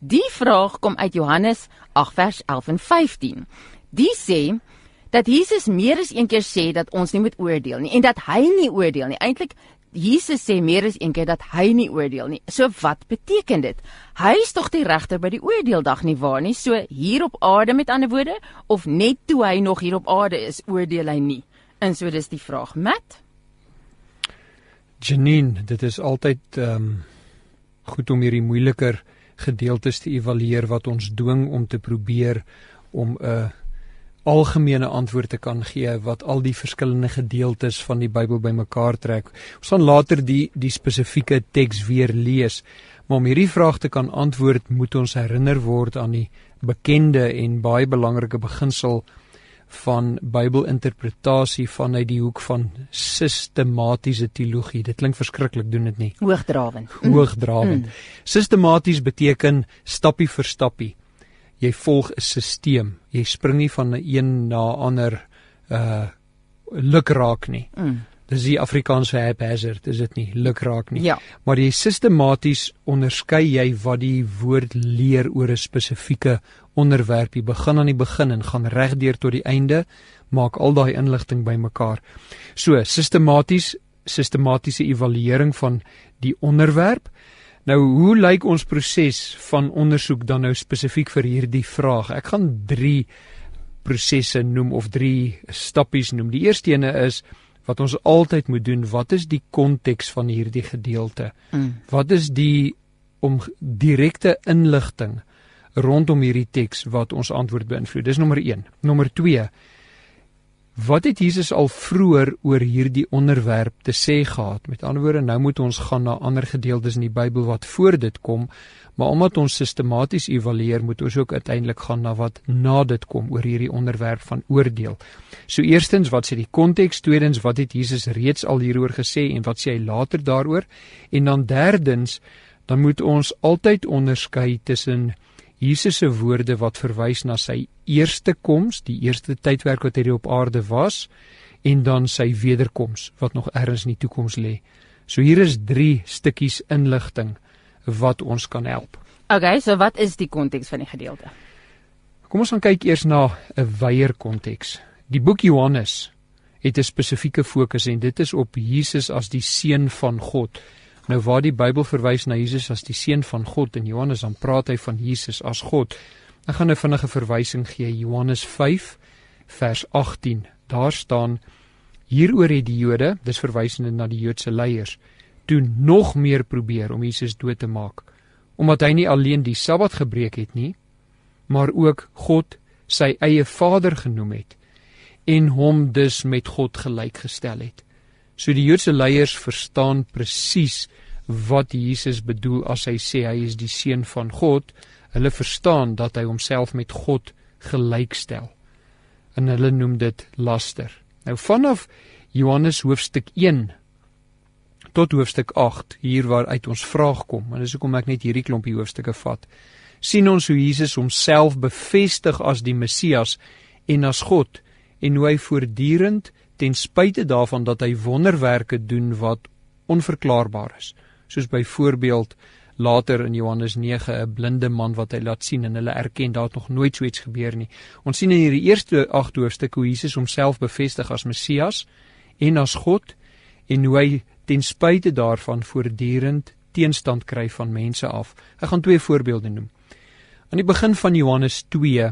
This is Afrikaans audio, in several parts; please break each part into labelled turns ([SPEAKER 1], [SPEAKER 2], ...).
[SPEAKER 1] Die vraag kom uit Johannes 8 vers 11 en 15. Die sê dat Jesus meer as een keer sê dat ons nie moet oordeel nie en dat hy nie oordeel nie. Eintlik Jesus sê meer as een keer dat hy nie oordeel nie. So wat beteken dit? Hy is tog die regter by die oordeeldag nie waar nie? So hier op aarde met ander woorde of net toe hy nog hier op aarde is, oordeel hy nie. En so dis die vraag, Matt.
[SPEAKER 2] Janine, dit is altyd ehm um, goed om hierdie moeiliker gedeeltes te evalueer wat ons dwing om te probeer om 'n algemene antwoord te kan gee wat al die verskillende gedeeltes van die Bybel bymekaar trek. Ons gaan later die die spesifieke teks weer lees, maar om hierdie vraag te kan antwoord, moet ons herinner word aan die bekende en baie belangrike beginsel van Bybelinterpretasie vanuit die hoek van sistematiese teologie. Dit klink verskriklik, doen dit nie.
[SPEAKER 1] Hoogdrawend.
[SPEAKER 2] Hoogdrawend. Mm. Sistematies beteken stappie vir stappie. Jy volg 'n stelsel. Jy spring nie van 'n een na ander uh lukraak nie. Mm. Dis die Afrikaanse haphazard, is dit nie? Lukraak nie.
[SPEAKER 1] Ja.
[SPEAKER 2] Maar jy sistematies onderskei jy wat die woord leer oor 'n spesifieke onderwerp. Jy begin aan die begin en gaan regdeur tot die einde, maak al daai inligting bymekaar. So, sistematies sistematiese evaluering van die onderwerp. Nou, hoe lyk ons proses van ondersoek dan nou spesifiek vir hierdie vraag? Ek gaan 3 prosesse noem of 3 stappies noem. Die eerste ene is wat ons altyd moet doen, wat is die konteks van hierdie gedeelte? Mm. Wat is die om direkte inligting rondom hierdie teks wat ons antwoord beïnvloed. Dis nommer 1. Nommer 2. Wat het Jesus al vroeër oor hierdie onderwerp te sê gehad? Met ander woorde, nou moet ons gaan na ander gedeeltes in die Bybel wat voor dit kom, maar omdat ons sistematies evalueer, moet ons ook uiteindelik gaan na wat na dit kom oor hierdie onderwerp van oordeel. So eerstens, wat sê die konteks? Tweedens, wat het Jesus reeds al hieroor gesê en wat sê hy later daaroor? En dan derdens, dan moet ons altyd onderskei tussen Jesus se woorde wat verwys na sy eerste koms, die eerste tydwerk wat hy op aarde was en dan sy wederkoms wat nog ergens in die toekoms lê. So hier is 3 stukkies inligting wat ons kan help.
[SPEAKER 1] Okay, so wat is die konteks van die gedeelte?
[SPEAKER 2] Kom ons gaan kyk eers na 'n wyeer konteks. Die boek Johannes het 'n spesifieke fokus en dit is op Jesus as die seun van God. Nou waar die Bybel verwys na Jesus as die seun van God in Johannes dan praat hy van Jesus as God. Ek gaan 'n vinnige verwysing gee Johannes 5 vers 18. Daar staan hieroor het die Jode, dis verwysende na die Joodse leiers, toe nog meer probeer om Jesus dood te maak, omdat hy nie alleen die Sabbat gebreek het nie, maar ook God sy eie Vader genoem het en hom dus met God gelyk gestel het. So die Joodse leiers verstaan presies wat Jesus bedoel as hy sê hy is die seun van God. Hulle verstaan dat hy homself met God gelykstel. En hulle noem dit laster. Nou vanaf Johannes hoofstuk 1 tot hoofstuk 8 hier waaruit ons vraag kom, en dis hoekom ek net hierdie klompie hoofstukke vat, sien ons hoe Jesus homself bevestig as die Messias en as God en hoe hy voortdurend ten spyte daarvan dat hy wonderwerke doen wat onverklaarbaar is soos byvoorbeeld later in Johannes 9 'n blinde man wat hy laat sien en hulle erken daar het nog nooit so iets gebeur nie. Ons sien in hierdie eerste 8 hoofstukke hoe Jesus homself bevestig as Messias en as God en hoe hy ten spyte daarvan voortdurend teenstand kry van mense af. Ek gaan twee voorbeelde noem. Aan die begin van Johannes 2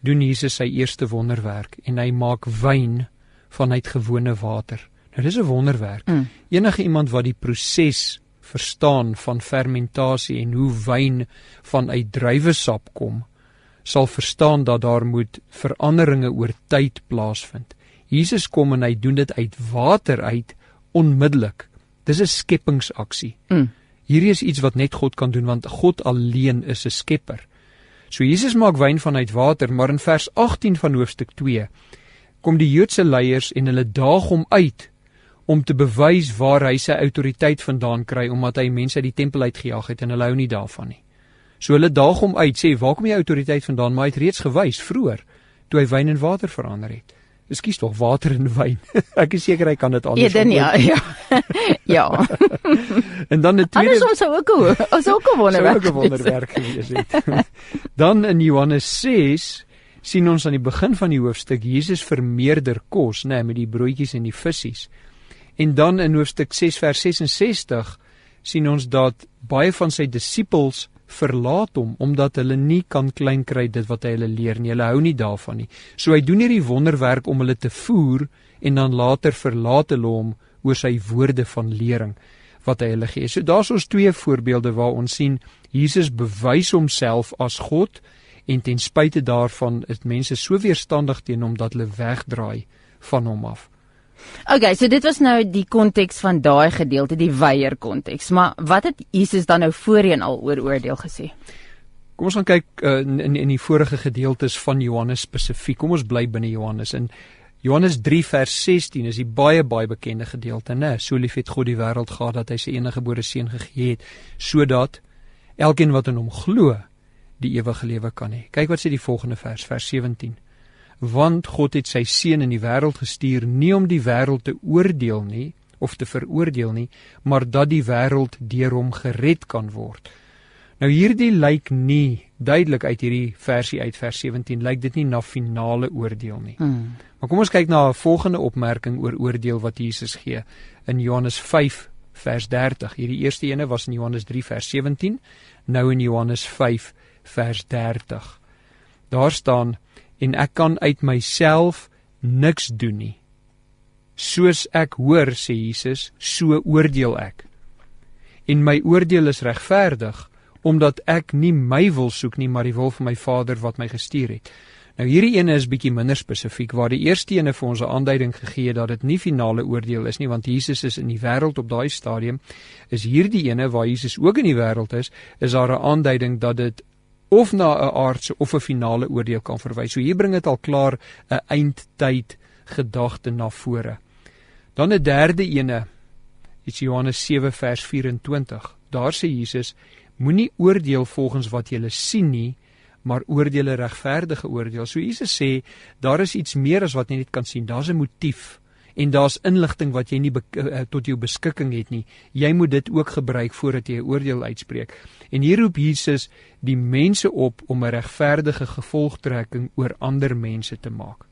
[SPEAKER 2] doen Jesus sy eerste wonderwerk en hy maak wyn vanuit gewone water. Nou dis 'n wonderwerk. Mm. Enige iemand wat die proses verstaan van fermentasie en hoe wyn vanuit druiwesap kom, sal verstaan dat daar moet veranderinge oor tyd plaasvind. Jesus kom en hy doen dit uit water uit onmiddellik. Dis 'n skepingsaksie. Mm. Hierdie is iets wat net God kan doen want God alleen is 'n skepper. So Jesus maak wyn vanuit water, maar in vers 18 van hoofstuk 2 kom die Joodse leiers en hulle daag hom uit om te bewys waar hy sy autoriteit vandaan kry omdat hy mense uit die tempel uitgejaag het en hulle hou nie daarvan nie. So hulle daag hom uit sê waar kom jy autoriteit vandaan maar hy het reeds gewys vroeër toe hy wyn in water verander het. Ekskuus tog, water en wyn. ek is seker hy kan dit anders.
[SPEAKER 1] Eden ja, ja. ja.
[SPEAKER 2] en dan 'n tweede
[SPEAKER 1] Anders ons ook ons ook 'n wonderwerk.
[SPEAKER 2] Sou 'n wonderwerk gewees het. dan in Johannes 6 sien ons aan die begin van die hoofstuk Jesus vermeerder kos, nê, nee, met die broodjies en die visse. En dan in hoofstuk 6 vers 66 sien ons dat baie van sy disippels verlaat hom omdat hulle nie kan klein kry dit wat hy hulle leer nie. Hulle hou nie daarvan nie. So hy doen hierdie wonderwerk om hulle te voer en dan later verlaat hulle hom oor sy woorde van lering wat hy hulle gee. So daar's ons twee voorbeelde waar ons sien Jesus bewys homself as God en ten spyte daarvan is mense so weerstandig teen hom dat hulle wegdraai van hom af.
[SPEAKER 1] Okay, so dit was nou die konteks van daai gedeelte, die weier konteks. Maar wat het Jesus dan nou voorheen al oor oordeel gesê?
[SPEAKER 2] Kom ons gaan kyk uh, in in die vorige gedeeltes van Johannes spesifiek. Kom ons bly binne Johannes in Johannes 3 vers 16 is die baie baie bekende gedeelte, né? So lief het God die wêreld gehad dat hy sy enige gebore seun gegee het sodat elkeen wat in hom glo die ewige lewe kan hê. Kyk wat sê die volgende vers, vers 17. Want God het sy seun in die wêreld gestuur nie om die wêreld te oordeel nie of te veroordeel nie, maar dat die wêreld deur hom gered kan word. Nou hierdie lyk nie duidelik uit hierdie versie uit vers 17 lyk dit nie na finale oordeel nie. Hmm. Maar kom ons kyk na 'n volgende opmerking oor oordeel wat Jesus gee in Johannes 5 vers 30. Hierdie eerste ene was in Johannes 3 vers 17, nou in Johannes 5 vers 30. Daar staan en ek kan uit myself niks doen nie. Soos ek hoor sê Jesus, so oordeel ek. En my oordeel is regverdig omdat ek nie my wil soek nie, maar die wil van my Vader wat my gestuur het. Nou hierdie ene is bietjie minder spesifiek waar die eerste ene vir ons 'n aanduiding gegee het dat dit nie finale oordeel is nie want Jesus is in die wêreld op daai stadium. Is hierdie ene waar Jesus ook in die wêreld is, is daar 'n aanduiding dat dit of na 'n aardse of 'n finale oordeel kan verwys. So hier bring dit al klaar 'n eindtyd gedagte na vore. Dan 'n derde ene is Johannes 7 vers 24. Daar sê Jesus Moenie oordeel volgens wat jy sien nie, maar oordeel regverdige oordeel. So Jesus sê, daar is iets meer as wat jy net kan sien. Daar's 'n motief en daar's inligting wat jy nie uh, tot jou beskikking het nie. Jy moet dit ook gebruik voordat jy 'n oordeel uitspreek. En hier roep Jesus die mense op om 'n regverdige gevolgtrekking oor ander mense te maak.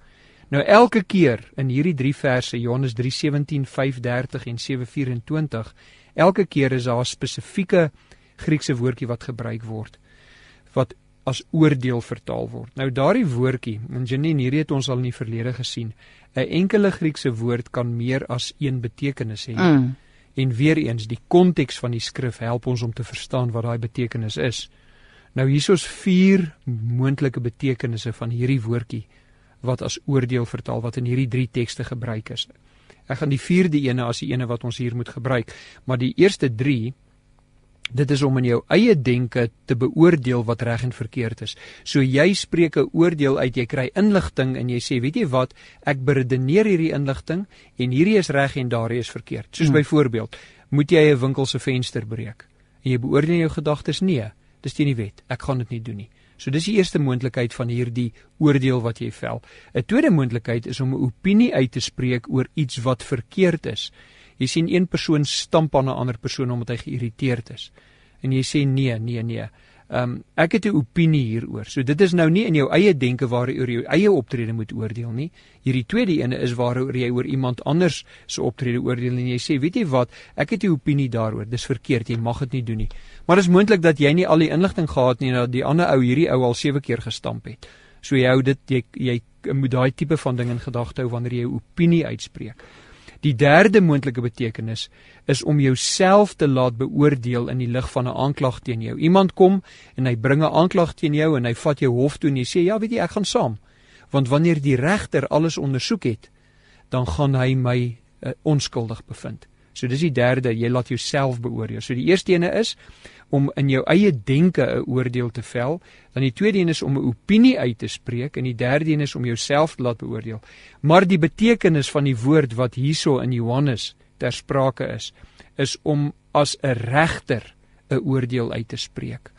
[SPEAKER 2] Nou elke keer in hierdie 3 verse Johannes 3:17, 5:30 en 7:24, elke keer is daar 'n spesifieke Griekse woordjie wat gebruik word wat as oordeel vertaal word. Nou daardie woordjie, en Janine hierdie het ons al in die verlede gesien, 'n enkele Griekse woord kan meer as een betekenis hê. Mm. En weer eens, die konteks van die skrif help ons om te verstaan wat daai betekenis is. Nou hier is vier moontlike betekenisse van hierdie woordjie wat as oordeel vertaal wat in hierdie drie tekste gebruik is. Ek gaan die vierde ene as die ene wat ons hier moet gebruik, maar die eerste 3 Dit is om in jou eie denke te beoordeel wat reg en verkeerd is. So jy spreek 'n oordeel uit, jy kry inligting en jy sê, weet jy wat, ek beredeneer hierdie inligting en hierdie is reg en daardie is verkeerd. Soos hmm. byvoorbeeld, moet jy 'n winkel se venster breek? En jy beoordeel jou gedagtes, nee, dis teen die wet. Ek gaan dit nie doen nie. So dis die eerste moontlikheid van hierdie oordeel wat jy vel. 'n Tweede moontlikheid is om 'n opinie uit te spreek oor iets wat verkeerd is. Jy sien een persoon stamp aan 'n ander persoon omdat hy geïrriteerd is. En jy sê nee, nee, nee. Ehm um, ek het 'n opinie hieroor. So dit is nou nie in jou eie denke waar jy oor jou eie optrede moet oordeel nie. Hierdie tweede ene is waaroor jy oor iemand anders se optrede oordeel en jy sê, weet jy wat, ek het 'n opinie daaroor. Dis verkeerd. Jy mag dit nie doen nie. Maar dit is moontlik dat jy nie al die inligting gehad nie en dat die ander ou hierdie ou al 7 keer gestamp het. So jy hou dit jy jy moet daai tipe van ding in gedagte hou wanneer jy 'n opinie uitspreek. Die derde moontlike betekenis is om jouself te laat beoordeel in die lig van 'n aanklag teen jou. Iemand kom en hy bring 'n aanklag teen jou en hy vat jou hof toe en jy sê ja, weet jy, ek gaan saam. Want wanneer die regter alles ondersoek het, dan gaan hy my uh, onskuldig bevind. So dis die derde, jy laat jouself beoordeel. So die eerste ene is om in jou eie denke 'n oordeel te vel, dan die tweede een is om 'n opinie uit te spreek en die derde een is om jouself te laat beoordeel. Maar die betekenis van die woord wat hierso in Johannes ter sprake is, is om as 'n regter 'n oordeel uit te spreek.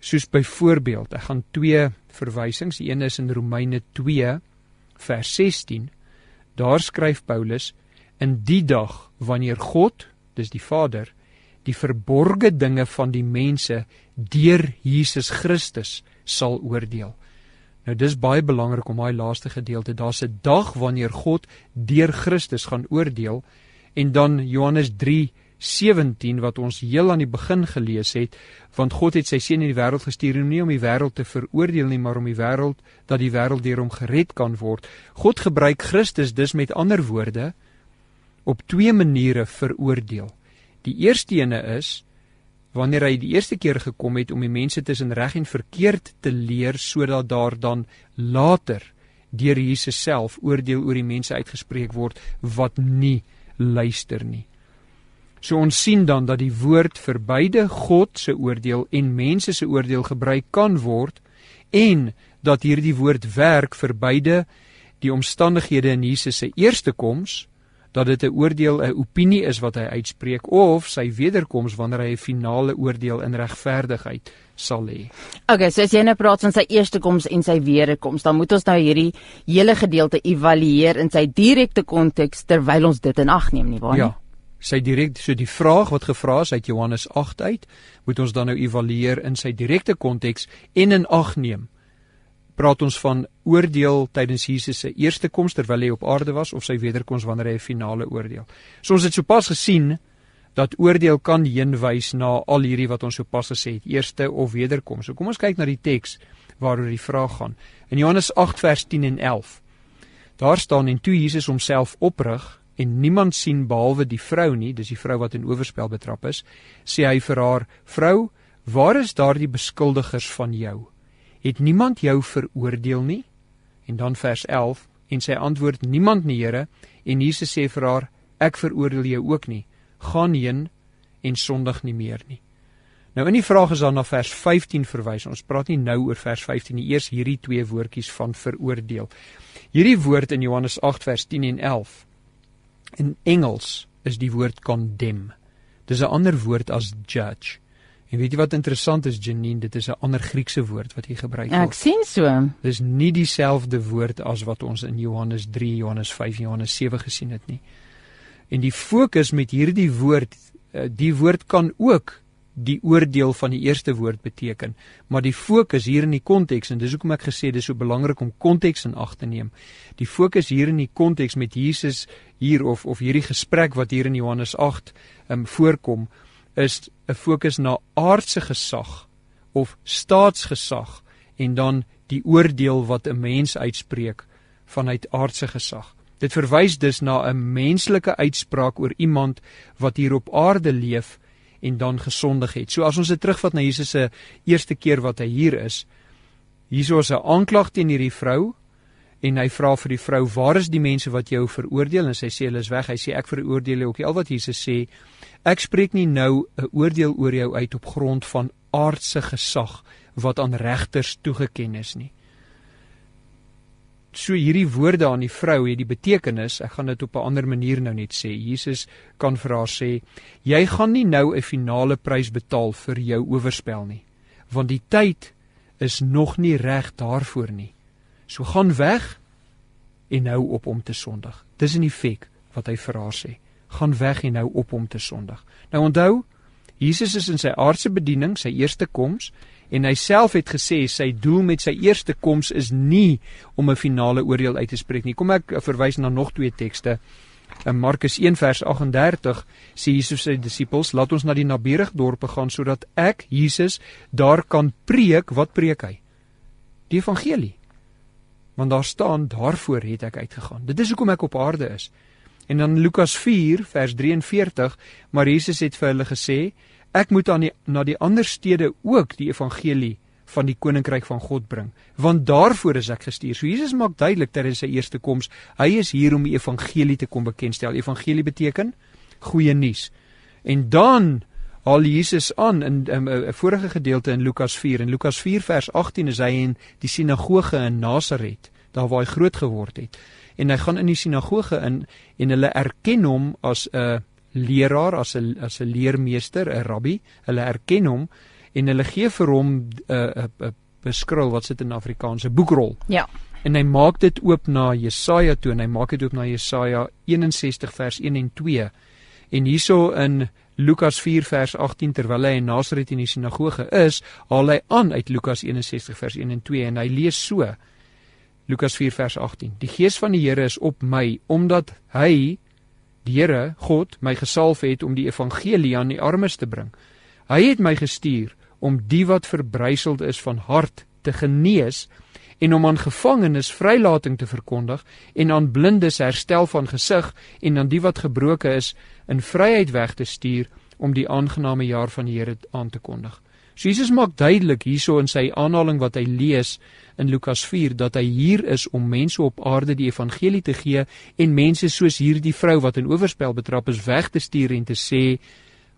[SPEAKER 2] Soos byvoorbeeld, ek gaan twee verwysings, die een is in Romeine 2 vers 16. Daar skryf Paulus in die dag wanneer God, dis die Vader, die verborgde dinge van die mense deur Jesus Christus sal oordeel. Nou dis baie belangrik om daai laaste gedeelte. Daar's 'n dag wanneer God deur Christus gaan oordeel en dan Johannes 3:17 wat ons heel aan die begin gelees het, want God het sy seun in die wêreld gestuur nie om die wêreld te veroordeel nie, maar om die wêreld dat die wêreld deur hom gered kan word. God gebruik Christus dus met ander woorde op twee maniere veroordeel. Die eerste ene is wanneer hy die eerste keer gekom het om die mense tussen reg en verkeerd te leer sodat daar dan later deur Jesus self oordeel oor die mense uitgespreek word wat nie luister nie. So ons sien dan dat die woord vir beide God se oordeel en mense se oordeel gebruik kan word en dat hierdie woord werk vir beide die omstandighede in Jesus se eerste koms dat dit 'n oordeel 'n opinie is wat hy uitspreek of sy wederkoms wanneer hy 'n finale oordeel in regverdigheid sal hê.
[SPEAKER 1] Okay, so as jy nou praat van sy eerste koms en sy wederkoms, dan moet ons nou hierdie hele gedeelte evalueer in sy direkte konteks terwyl ons dit in ag neem nie waar nie?
[SPEAKER 2] Ja. Sy direk so die vraag wat gevra is uit Johannes 8 uit, moet ons dan nou evalueer in sy direkte konteks en in ag neem praat ons van oordeel tydens Jesus se eerste koms terwyl hy op aarde was of sy wederkoms wanneer hy 'n finale oordeel. So ons het sopas gesien dat oordeel kan heenwys na al hierdie wat ons sopas gesê het, eerste of wederkoms. So kom ons kyk na die teks waaroor die vraag gaan. In Johannes 8 vers 10 en 11. Daar staan en toe Jesus homself oprig en niemand sien behalwe die vrou nie, dis die vrou wat in oorspel betrap is, sê hy vir haar: "Vrou, waar is daardie beskuldigers van jou?" Het niemand jou veroordeel nie? En dan vers 11 en sy antwoord niemand nie Here en Jesus sê vir haar ek veroordeel jou ook nie. Gaan heen en sondig nie meer nie. Nou in die vraag is dan na vers 15 verwys. Ons praat nie nou oor vers 15 nie, eers hierdie twee woordjies van veroordeel. Hierdie woord in Johannes 8 vers 10 en 11 in Engels is die woord condemn. Dis 'n ander woord as judge. En weet jy wat interessant is Janine, dit is 'n ander Griekse woord wat hier gebruik word.
[SPEAKER 1] Ek sien so.
[SPEAKER 2] Dis nie dieselfde woord as wat ons in Johannes 3, Johannes 5, Johannes 7 gesien het nie. En die fokus met hierdie woord, eh, die woord kan ook die oordeel van die eerste woord beteken, maar die fokus hier in die konteks en dis hoekom ek gesê dis so belangrik om konteks in ag te neem. Die fokus hier in die konteks met Jesus hier of of hierdie gesprek wat hier in Johannes 8 um, ehm, voorkom is 'n fokus na aardse gesag of staatsgesag en dan die oordeel wat 'n mens uitspreek vanuit aardse gesag. Dit verwys dus na 'n menslike uitspraak oor iemand wat hier op aarde leef en dan gesondig het. So as ons dit terugvat na Jesus se eerste keer wat hy hier is, hierso is 'n aanklag teen hierdie vrou en hy vra vir die vrou: "Waar is die mense wat jou veroordeel?" En sy sê: "Hulle is weg." Hy sê: "Ek veroordeel jou ook nie." Al wat Jesus sê, Ek spreek nie nou 'n oordeel oor jou uit op grond van aardse gesag wat aan regters toegeken is nie. So hierdie woorde aan die vrou het die betekenis, ek gaan dit op 'n ander manier nou net sê. Jesus kan vir haar sê, jy gaan nie nou 'n finale prys betaal vir jou oorspel nie, want die tyd is nog nie reg daarvoor nie. So gaan weg en hou op om te sondig. Dis in effek wat hy vir haar sê gaan weg en hou op om te sondig. Nou onthou, Jesus is in sy aardse bediening, sy eerste koms, en hy self het gesê sy doel met sy eerste koms is nie om 'n finale oordeel uit te spreek nie. Kom ek verwys na nog twee tekste. In Markus 1 vers 38 sê Jesus sy disippels, "Laat ons na die naburige dorpe gaan sodat ek, Jesus, daar kan preek." Wat preek hy? Die evangelie. Want daar staan, "Daarvoor het ek uitgegaan." Dit is hoekom ek op aarde is. En dan Lukas 4 vers 43, maar Jesus het vir hulle gesê, ek moet aan die na die ander stede ook die evangelie van die koninkryk van God bring, want daarvoor is ek gestuur. So Jesus maak duidelik dat hy sy eerste koms, hy is hier om die evangelie te kom bekendstel. Evangelie beteken goeie nuus. En dan haal Jesus aan in 'n vorige gedeelte in Lukas 4 en Lukas 4 vers 18 is hy in die sinagoge in Nasaret, daar waar hy groot geword het en hy gaan in die sinagoge in en hulle erken hom as 'n leraar, as 'n as 'n leermeester, 'n rabbi. Hulle erken hom en hulle gee vir hom 'n 'n 'n beskrul wat sit in Afrikaanse boekrol.
[SPEAKER 1] Ja.
[SPEAKER 2] En hy maak dit oop na Jesaja toe en hy maak dit oop na Jesaja 61 vers 1 en 2. En hierso in Lukas 4 vers 18 terwyl hy in Nasaret in die sinagoge is, haal hy aan uit Lukas 61 vers 1 en 2 en hy lees so Lukas 4 vers 18. Die gees van die Here is op my omdat hy die Here God my gesalf het om die evangelie aan die armes te bring. Hy het my gestuur om die wat verbryseld is van hart te genees en om aan gevangenes vrylating te verkondig en aan blindes herstel van gesig en aan die wat gebroke is in vryheid weg te stuur om die aangename jaar van die Here aan te kondig. So Jesus maak duidelik hierso in sy aanhaling wat hy lees in Lukas 4 dat hy hier is om mense op aarde die evangelie te gee en mense soos hierdie vrou wat in oorspel betrap is weg te stuur en te sê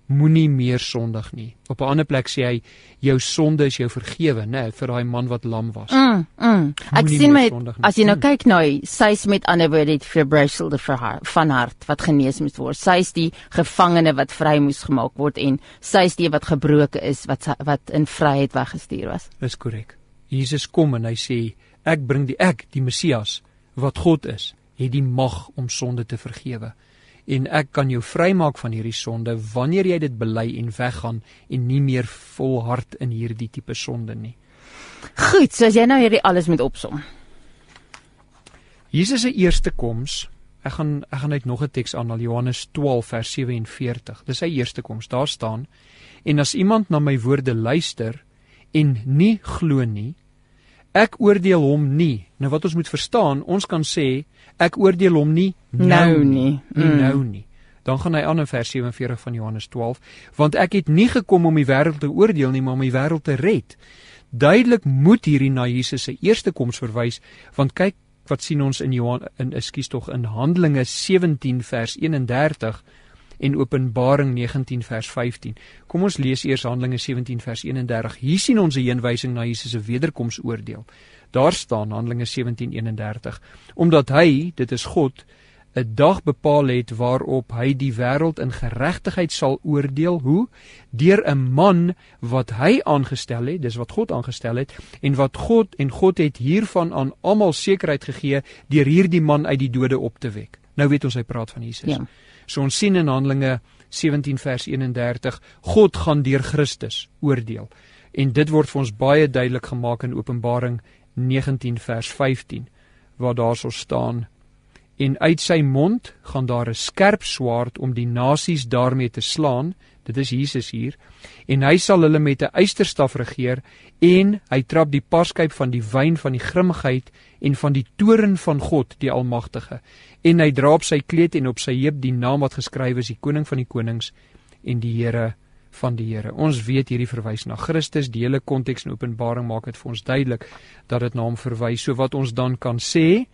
[SPEAKER 2] moenie meer sondig nie. Op 'n ander plek sê hy jou sonde is jou vergewe, né, vir daai man wat lam was.
[SPEAKER 1] Mm, mm. Ek sien my as jy nou kyk nou, sy's met ander woorde die vir haar van hart wat genees moet word. Sy's die gevangene wat vry moes gemaak word en sy's die wat gebroke is wat wat in vryheid weggestuur was.
[SPEAKER 2] Dis korrek. Jesus kom en hy sê ek bring die ek, die Messias wat God is, het die mag om sonde te vergewe en ek kan jou vrymaak van hierdie sonde wanneer jy dit bely en weggaan en nie meer volhard in hierdie tipe sonde nie.
[SPEAKER 1] Goed, so as jy nou hierdie alles moet opsom.
[SPEAKER 2] Jesus se eerste koms, ek gaan ek gaan net nog 'n teks aanhaal Johannes 12 vers 47. Dis sy eerste koms. Daar staan: En as iemand na my woorde luister en nie glo nie, ek oordeel hom nie. Nou wat ons moet verstaan, ons kan sê ek oordeel hom nie nou, nou nie, nie mm. nou nie. Dan gaan hy aan in vers 47 van Johannes 12, want ek het nie gekom om die wêreld te oordeel nie, maar om die wêreld te red. Duidelik moet hierdie na Jesus se eerste koms verwys, want kyk wat sien ons in Johan in ekskuus tog in Handelinge 17 vers 31 en Openbaring 19 vers 15. Kom ons lees eers Handelinge 17 vers 31. Hier sien ons 'n heenwysing na Jesus se wederkomsoordeel. Daar staan Handelinge 17:31 omdat hy, dit is God, 'n dag bepaal het waarop hy die wêreld in geregtigheid sal oordeel hoe deur 'n man wat hy aangestel het dis wat God aangestel het en wat God en God het hiervan aan almal sekerheid gegee deur hierdie man uit die dode op te wek nou weet ons hy praat van Jesus ja. So ons sien in Handelinge 17 vers 31 God gaan deur Christus oordeel. En dit word vir ons baie duidelik gemaak in Openbaring 19 vers 15 waar daarso staan en uit sy mond gaan daar 'n skerp swaard om die nasies daarmee te slaan dit is Jesus hier en hy sal hulle met 'n eysterstaf regeer en hy trap die paskyp van die wyn van die grimmigheid en van die toorn van God die almagtige en hy dra op sy kleed en op sy heup die naam wat geskrywe is die koning van die konings en die Here van die Here. Ons weet hierdie verwys na Christus, die hele konteks in Openbaring maak dit vir ons duidelik dat dit na hom verwys. So wat ons dan kan sê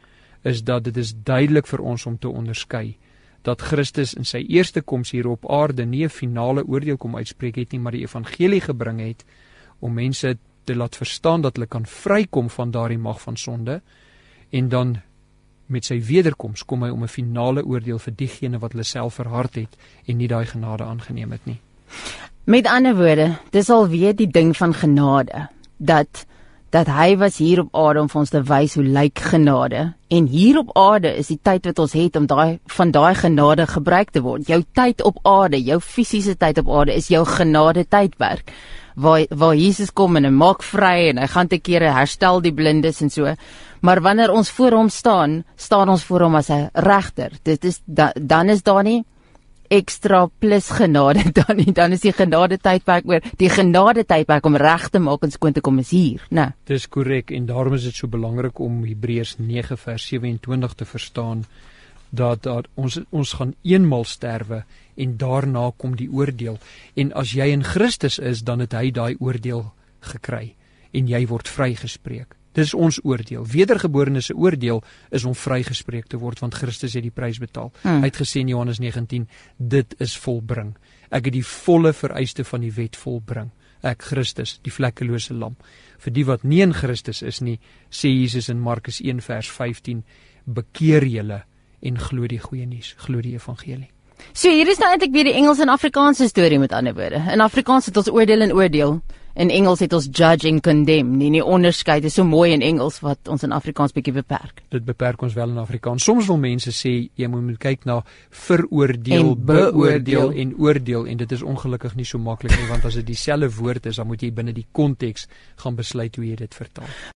[SPEAKER 2] is dat dit is duidelik vir ons om te onderskei dat Christus in sy eerste koms hier op aarde nie 'n finale oordeel kom uitspreek het nie, maar die evangelie gebring het om mense te laat verstaan dat hulle kan vrykom van daardie mag van sonde en dan met sy wederkoms kom hy om 'n finale oordeel vir diegene wat hulle self verhard het en nie daai genade aangeneem het nie.
[SPEAKER 1] Met ander woorde, dis alweer die ding van genade dat dat hy was hier op aarde om vir ons te wys hoe lyk genade en hier op aarde is die tyd wat ons het om daai van daai genade gebruik te word. Jou tyd op aarde, jou fisiese tyd op aarde is jou genade tydperk waar waar Jesus kom en hy maak vry en hy gaan te kere herstel die blindes en so. Maar wanneer ons voor hom staan, staan ons voor hom as 'n regter. Dit is da, dan is daar nie ekstra plus genade dan nie dan is die genade tydperk oor die genade tydperk om reg te maak en skoon te kom is hier nê nou.
[SPEAKER 2] dis korrek en daarom is dit so belangrik om Hebreërs 9 vers 27 te verstaan dat dat ons ons gaan eenmal sterwe en daarna kom die oordeel. En as jy in Christus is dan het hy daai oordeel gekry en jy word vrygespreek Dis ons oordeel. Wedergeborenes se oordeel is om vrygespreek te word want Christus het die prys betaal. Hmm. Hy het gesê in Johannes 19, dit is volbring. Ek het die volle vereiste van die wet volbring. Ek Christus, die vlekkelose lam. Vir die wat nie in Christus is nie, sê Jesus in Markus 1 vers 15, bekeer julle en glo die goeie nuus, glo die evangelie.
[SPEAKER 1] So hier is nou eintlik weer die Engels en Afrikaanse storie met ander woorde. In Afrikaans het ons oordeel en oordeel In Engels het ons judge en condemn. Nie onderskeid is so mooi in Engels wat ons in Afrikaans bietjie beperk.
[SPEAKER 2] Dit beperk ons wel in Afrikaans. Soms wil mense sê jy moet kyk na veroordeel,
[SPEAKER 1] En
[SPEAKER 2] beoordeel en oordeel en dit is ongelukkig nie so maklik nie want as dit dieselfde woord is, dan moet jy binne die konteks gaan besluit hoe jy dit vertaal.